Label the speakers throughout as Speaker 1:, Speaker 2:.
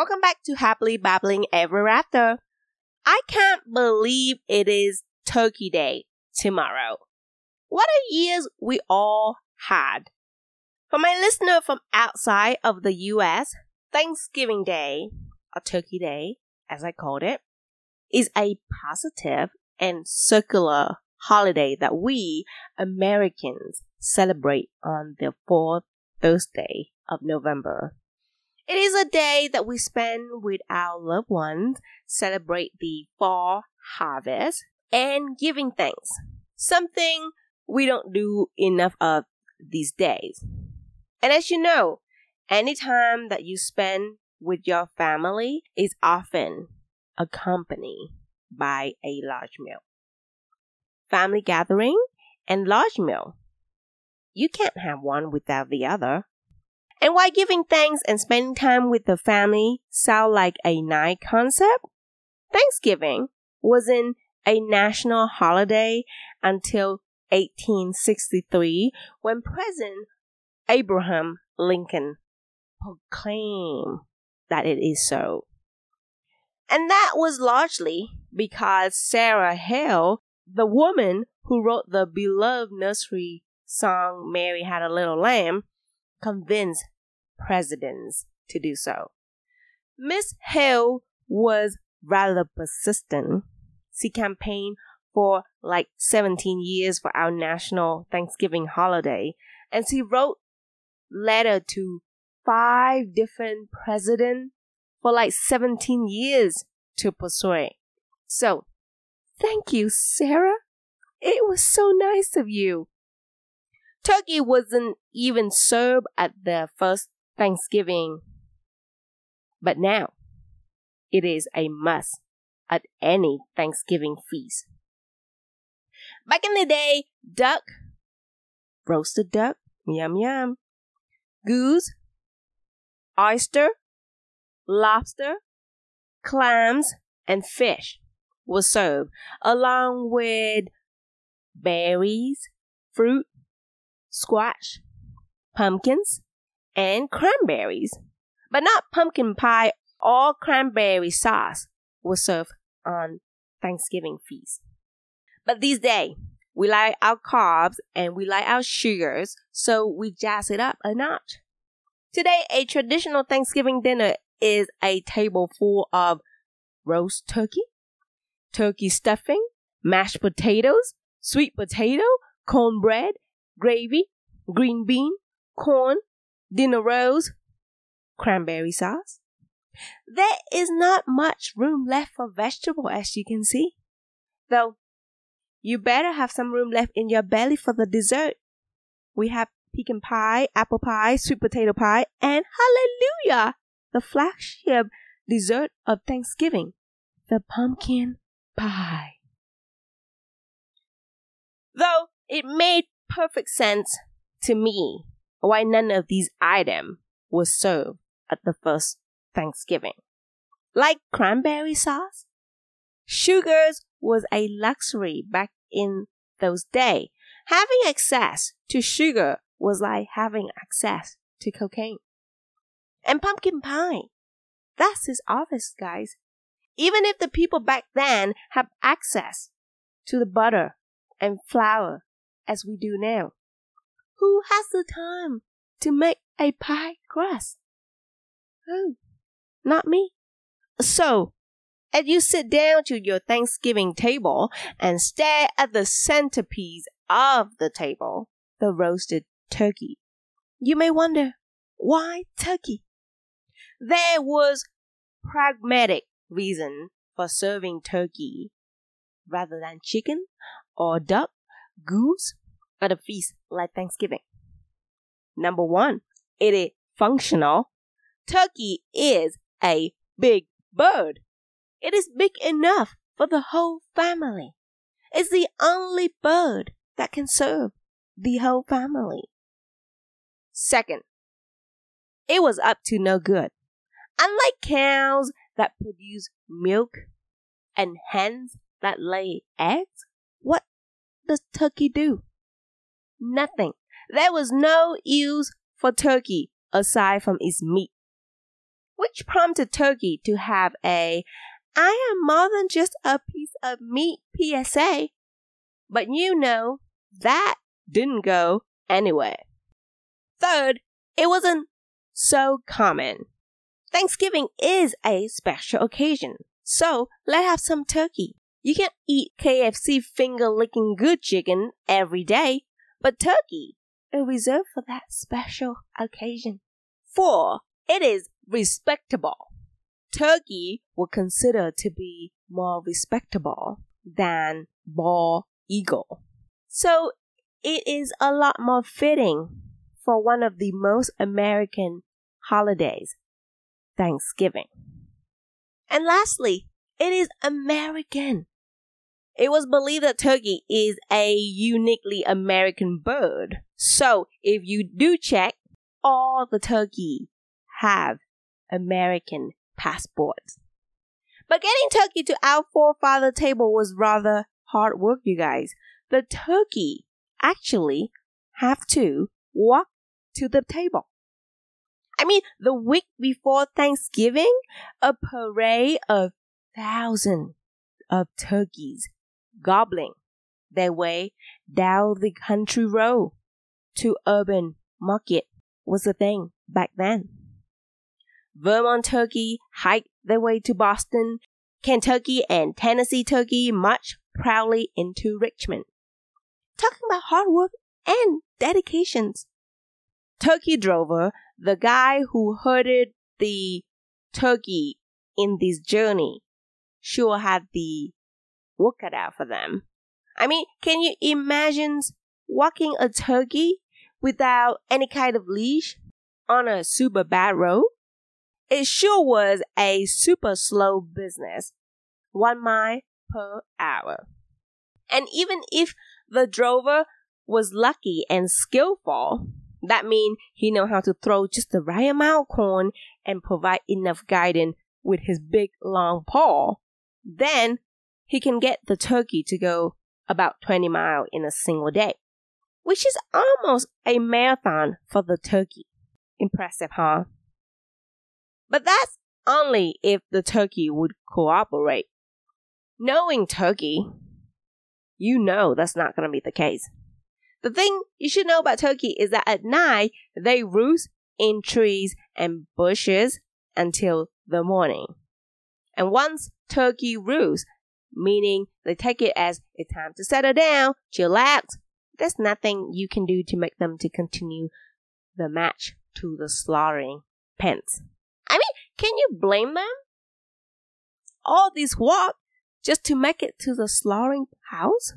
Speaker 1: Welcome back to Happily Babbling Ever After. I can't believe it is Turkey Day tomorrow. What a years we all had. For my listener from outside of the US, Thanksgiving Day, or Turkey Day, as I called it, is a positive and circular holiday that we Americans celebrate on the fourth Thursday of November. It is a day that we spend with our loved ones, celebrate the fall harvest, and giving thanks. Something we don't do enough of these days. And as you know, any time that you spend with your family is often accompanied by a large meal. Family gathering and large meal. You can't have one without the other. And while giving thanks and spending time with the family sound like a nice concept, Thanksgiving wasn't a national holiday until 1863 when President Abraham Lincoln proclaimed that it is so. And that was largely because Sarah Hale, the woman who wrote the beloved nursery song Mary Had a Little Lamb, convinced presidents to do so. Miss Hale was rather persistent. She campaigned for like 17 years for our national Thanksgiving holiday, and she wrote letter to five different presidents for like 17 years to persuade. So, thank you, Sarah. It was so nice of you. Turkey wasn't even served at the first Thanksgiving, but now it is a must at any Thanksgiving feast. Back in the day, duck, roasted duck, yum yum, goose, oyster, lobster, clams, and fish were served along with berries, fruit, squash, pumpkins, and cranberries. But not pumpkin pie or cranberry sauce was served on Thanksgiving feast. But these days, we like our carbs and we like our sugars, so we jazz it up a notch. Today, a traditional Thanksgiving dinner is a table full of roast turkey, turkey stuffing, mashed potatoes, sweet potato, cornbread, gravy, green bean, corn, dinner rolls, cranberry sauce. There is not much room left for vegetable as you can see. Though, you better have some room left in your belly for the dessert. We have pecan pie, apple pie, sweet potato pie, and hallelujah! The flagship dessert of Thanksgiving, the pumpkin pie. Though it made perfect sense to me why none of these items was served at the first Thanksgiving. Like cranberry sauce, sugars was a luxury back in those days. Having access to sugar was like having access to cocaine. And pumpkin pie. That's his office, guys. Even if the people back then have access to the butter and flour as we do now, who has the time to make a pie crust? Oh, not me. So, as you sit down to your Thanksgiving table and stare at the centerpiece of the table, the roasted turkey, you may wonder, why turkey? There was pragmatic reason for serving turkey rather than chicken or duck, goose at a feast like Thanksgiving. Number one, it is functional. Turkey is a big bird. It is big enough for the whole family. It's the only bird that can serve the whole family. Second, it was up to no good. Unlike cows that produce milk and hens that lay eggs, does turkey do? Nothing. There was no use for turkey aside from its meat. which prompted Turkey to have a I am more than just a piece of meat PSA. But you know, that didn't go anywhere. Third, it wasn't so common. Thanksgiving is a special occasion, so let's have some turkey. You can't eat KFC finger licking good chicken every day, but turkey is reserved for that special occasion. Four, it is respectable. Turkey were considered to be more respectable than bald eagle. So it is a lot more fitting for one of the most American holidays, Thanksgiving. And lastly, it is American. It was believed that turkey is a uniquely American bird. So if you do check, all the turkey have American passports. But getting turkey to our forefather table was rather hard work, you guys. The turkey actually have to walk to the table. I mean, the week before Thanksgiving, a parade of thousands of turkeys gobbling their way down the country road to urban market was a thing back then. Vermont turkey hiked their way to Boston, Kentucky and Tennessee turkey marched proudly into Richmond. Talking about hard work and dedications. Turkey drover, the guy who herded the turkey in this journey, sure had the work cut out for them. I mean, can you imagine walking a turkey without any kind of leash on a super bad road? It sure was a super slow business, one mile per hour. And even if the drover was lucky and skillful, that means he know how to throw just the right amount of corn and provide enough guidance with his big long paw, then he can get the turkey to go about 20 miles in a single day, which is almost a marathon for the turkey. Impressive, huh? But that's only if the turkey would cooperate. Knowing turkey, you know that's not going to be the case. The thing you should know about turkey is that at night they roost in trees and bushes until the morning. And once turkey roosts, meaning they take it as it's time to settle down, chillax, there's nothing you can do to make them to continue the match to the slaughtering pens. I mean, can you blame them? All this walk just to make it to the slaughtering house?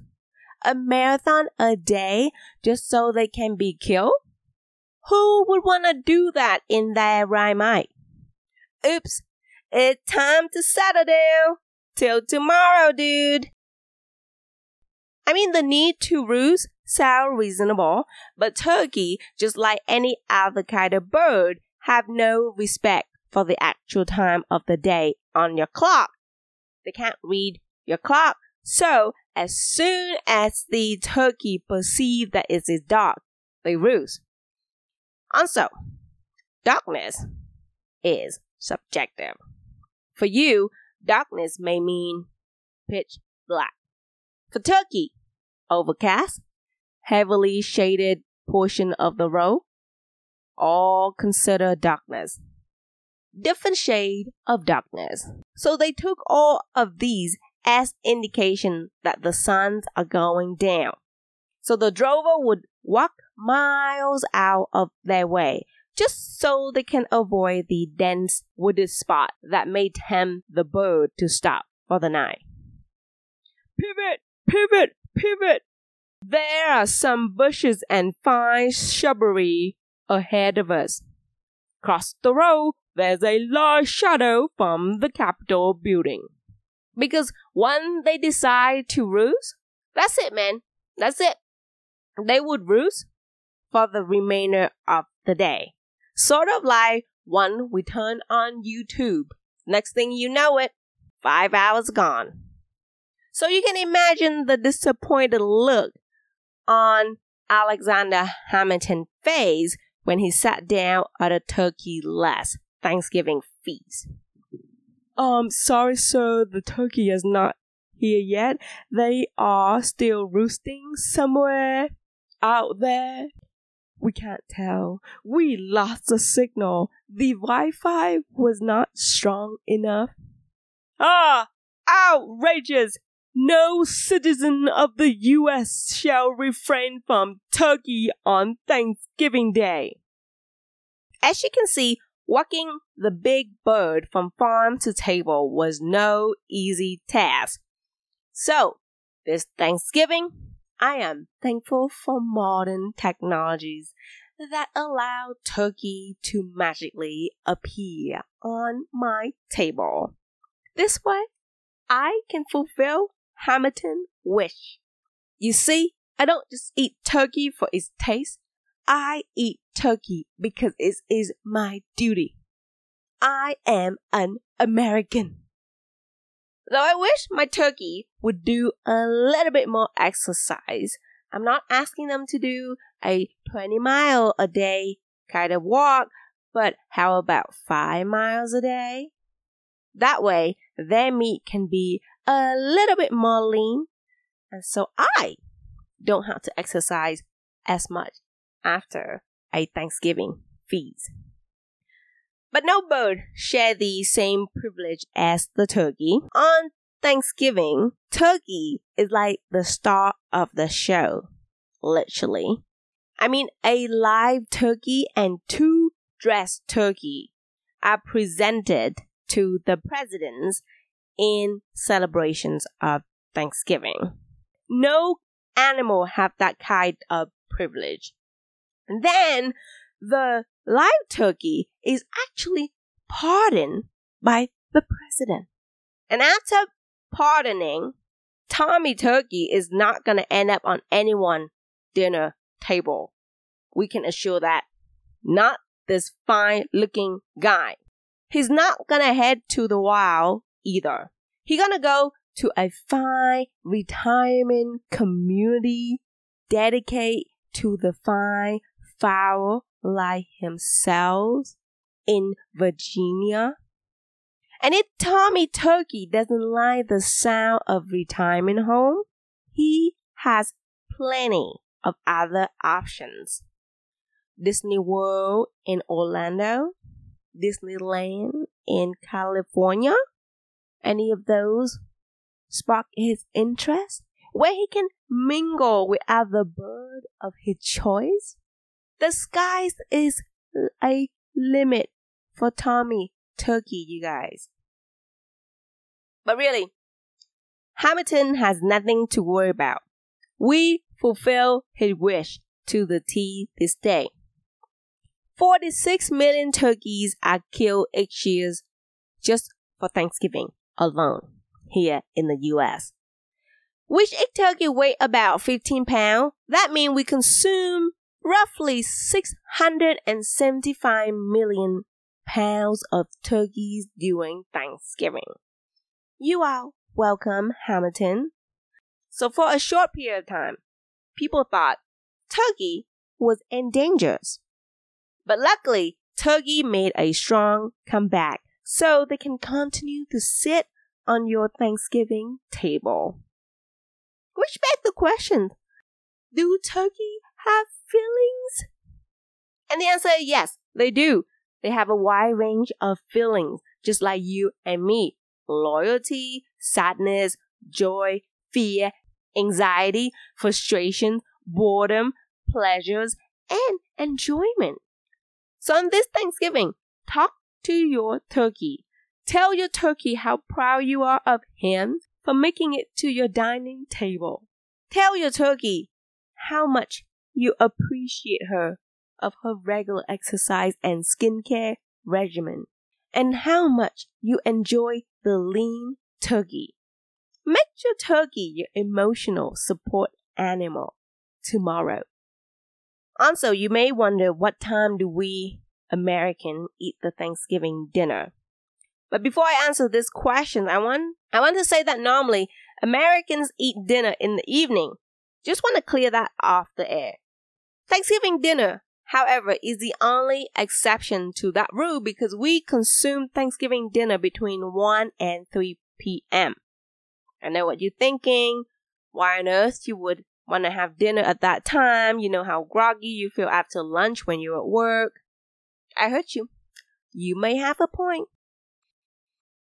Speaker 1: A marathon a day just so they can be killed? Who would want to do that in their right mind? Oops, it's time to settle down. Till tomorrow, dude. I mean, the need to roost sound reasonable, but turkey, just like any other kind of bird, have no respect for the actual time of the day on your clock. They can't read your clock. So as soon as the turkey perceive that it is dark, they roost. Also, darkness is subjective. For you, darkness may mean pitch black. Turkey, overcast, heavily shaded portion of the road, all consider darkness different shade of darkness. So they took all of these as indication that the suns are going down. So the drover would walk miles out of their way just so they can avoid the dense wooded spot that may tempt the bird to stop for the night. Pivot, pivot, pivot. There are some bushes and fine shrubbery ahead of us. Cross the road there's a large shadow from the Capitol building. Because when they decide to roost, that's it, man. That's it. They would roost for the remainder of the day. Sort of like when we turn on YouTube. Next thing you know it, five hours gone. So you can imagine the disappointed look on Alexander Hamilton's face when he sat down at a turkey last Thanksgiving feast.
Speaker 2: Um, sorry, sir, the turkey is not here yet. They are still roosting somewhere out there. We can't tell. We lost the signal. The Wi Fi was not strong enough. Ah! Outrageous! No citizen of the U.S. shall refrain from turkey on Thanksgiving Day.
Speaker 1: As you can see, walking the big bird from farm to table was no easy task. So, this Thanksgiving, I am thankful for modern technologies that allow turkey to magically appear on my table. This way, I can fulfill Hamilton's wish. You see, I don't just eat turkey for its taste. I eat turkey because it is my duty. I am an American. Though I wish my turkey would do a little bit more exercise, I'm not asking them to do a 20 mile a day kind of walk, but how about 5 miles a day? That way, their meat can be a little bit more lean, and so I don't have to exercise as much after a Thanksgiving feast. But no bird share the same privilege as the turkey. On Thanksgiving, turkey is like the star of the show, literally. I mean, a live turkey and two dressed turkey are presented to the presidents in celebrations of Thanksgiving. No animal have that kind of privilege. And then the live turkey is actually pardoned by the president. And after pardoning, Tommy Turkey is not going to end up on anyone's dinner table. We can assure that. Not this fine looking guy. He's not going to head to the wild either. He gonna go to a fine retirement community dedicated to the fine fowl like himself in Virginia. And if Tommy Turkey doesn't like the sound of retirement home, he has plenty of other options. Disney World in Orlando, Disneyland in California, any of those spark his interest, where he can mingle with other bird of his choice. The skies is a limit for Tommy Turkey, you guys. But really, Hamilton has nothing to worry about. We fulfill his wish to the T this day. 46 million turkeys are killed each year just for Thanksgiving alone here in the US. Which egg turkey weigh about 15 pounds. That means we consume roughly 675 million pounds of turkeys during Thanksgiving. You are welcome, Hamilton. So for a short period of time, people thought turkey was endangered. But luckily, turkey made a strong comeback so they can continue to sit on your Thanksgiving table. Which begs the question do turkey have feelings? And the answer is yes, they do. They have a wide range of feelings, just like you and me loyalty, sadness, joy, fear, anxiety, frustration, boredom, pleasures, and enjoyment. So on this Thanksgiving, talk to your turkey. Tell your turkey how proud you are of him for making it to your dining table. Tell your turkey how much you appreciate her of her regular exercise and skincare regimen and how much you enjoy the lean turkey. Make your turkey your emotional support animal tomorrow. Also, you may wonder what time do we American eat the Thanksgiving dinner? But before I answer this question, I want I want to say that normally Americans eat dinner in the evening. Just want to clear that off the air. Thanksgiving dinner however, is the only exception to that rule because we consume Thanksgiving dinner between 1 and 3 p.m. I know what you're thinking. Why on earth you would want to have dinner at that time? You know how groggy you feel after lunch when you're at work. I heard you. You may have a point.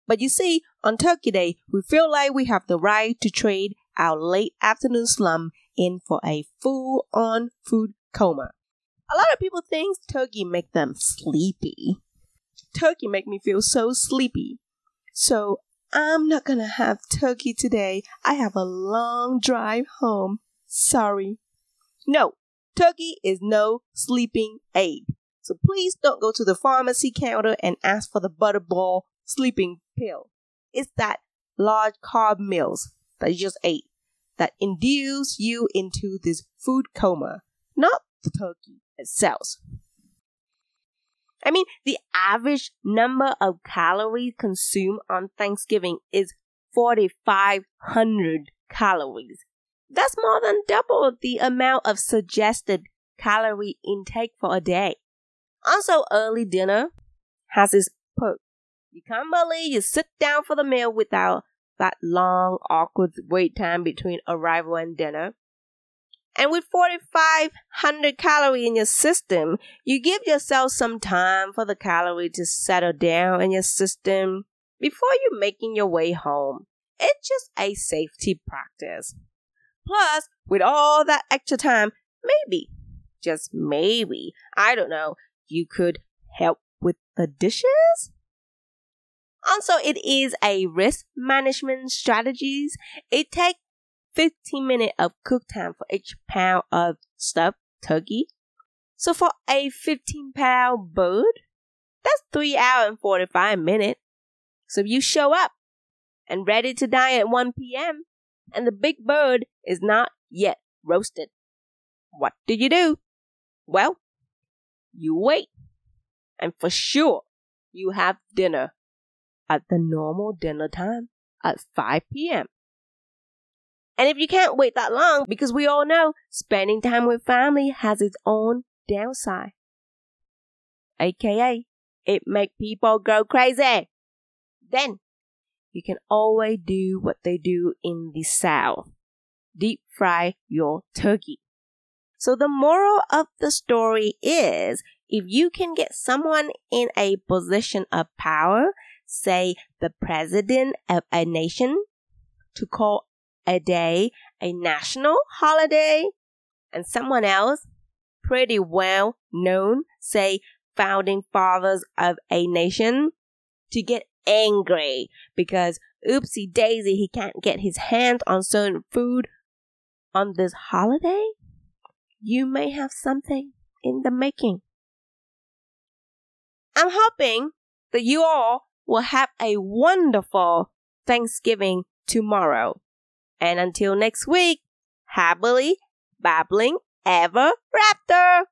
Speaker 1: But you see, on Turkey Day, we feel like we have the right to trade our late afternoon slump in for a full on food coma. A lot of people think turkey make them sleepy. Turkey make me feel so sleepy. So I'm not gonna have turkey today. I have a long drive home. Sorry. No, turkey is no sleeping aid. So please don't go to the pharmacy counter and ask for the butterball sleeping pill. It's that large carb meals that you just ate that induce you into this food coma, not the turkey itself. I mean, the average number of calories consumed on Thanksgiving is 4,500 calories. That's more than double the amount of suggested calorie intake for a day. Also, early dinner has its perk. You can't believe you sit down for the meal without that long, awkward wait time between arrival and dinner. And with 4,500 calories in your system, you give yourself some time for the calorie to settle down in your system before you're making your way home. It's just a safety practice. Plus, with all that extra time, maybe, just maybe, I don't know, you could help with the dishes? Also, it is a risk management strategies. It takes 15 minutes of cook time for each pound of stuffed turkey. So for a 15 pound bird, that's 3 hours and 45 minutes. So if you show up and ready to die at 1 p.m. and the big bird is not yet roasted, what do you do? Well, you wait. And for sure, you have dinner at the normal dinner time at 5 p.m. And if you can't wait that long, because we all know spending time with family has its own downside. AKA, it make people go crazy. Then, you can always do what they do in the South. Deep fry your turkey. So the moral of the story is if you can get someone in a position of power, say the president of a nation, to call a day a national holiday, and someone else, pretty well known, say founding fathers of a nation, to get angry because oopsie daisy he can't get his hands on certain food on this holiday, you may have something in the making. I'm hoping that you all will have a wonderful Thanksgiving tomorrow. And until next week, happily babbling ever raptor!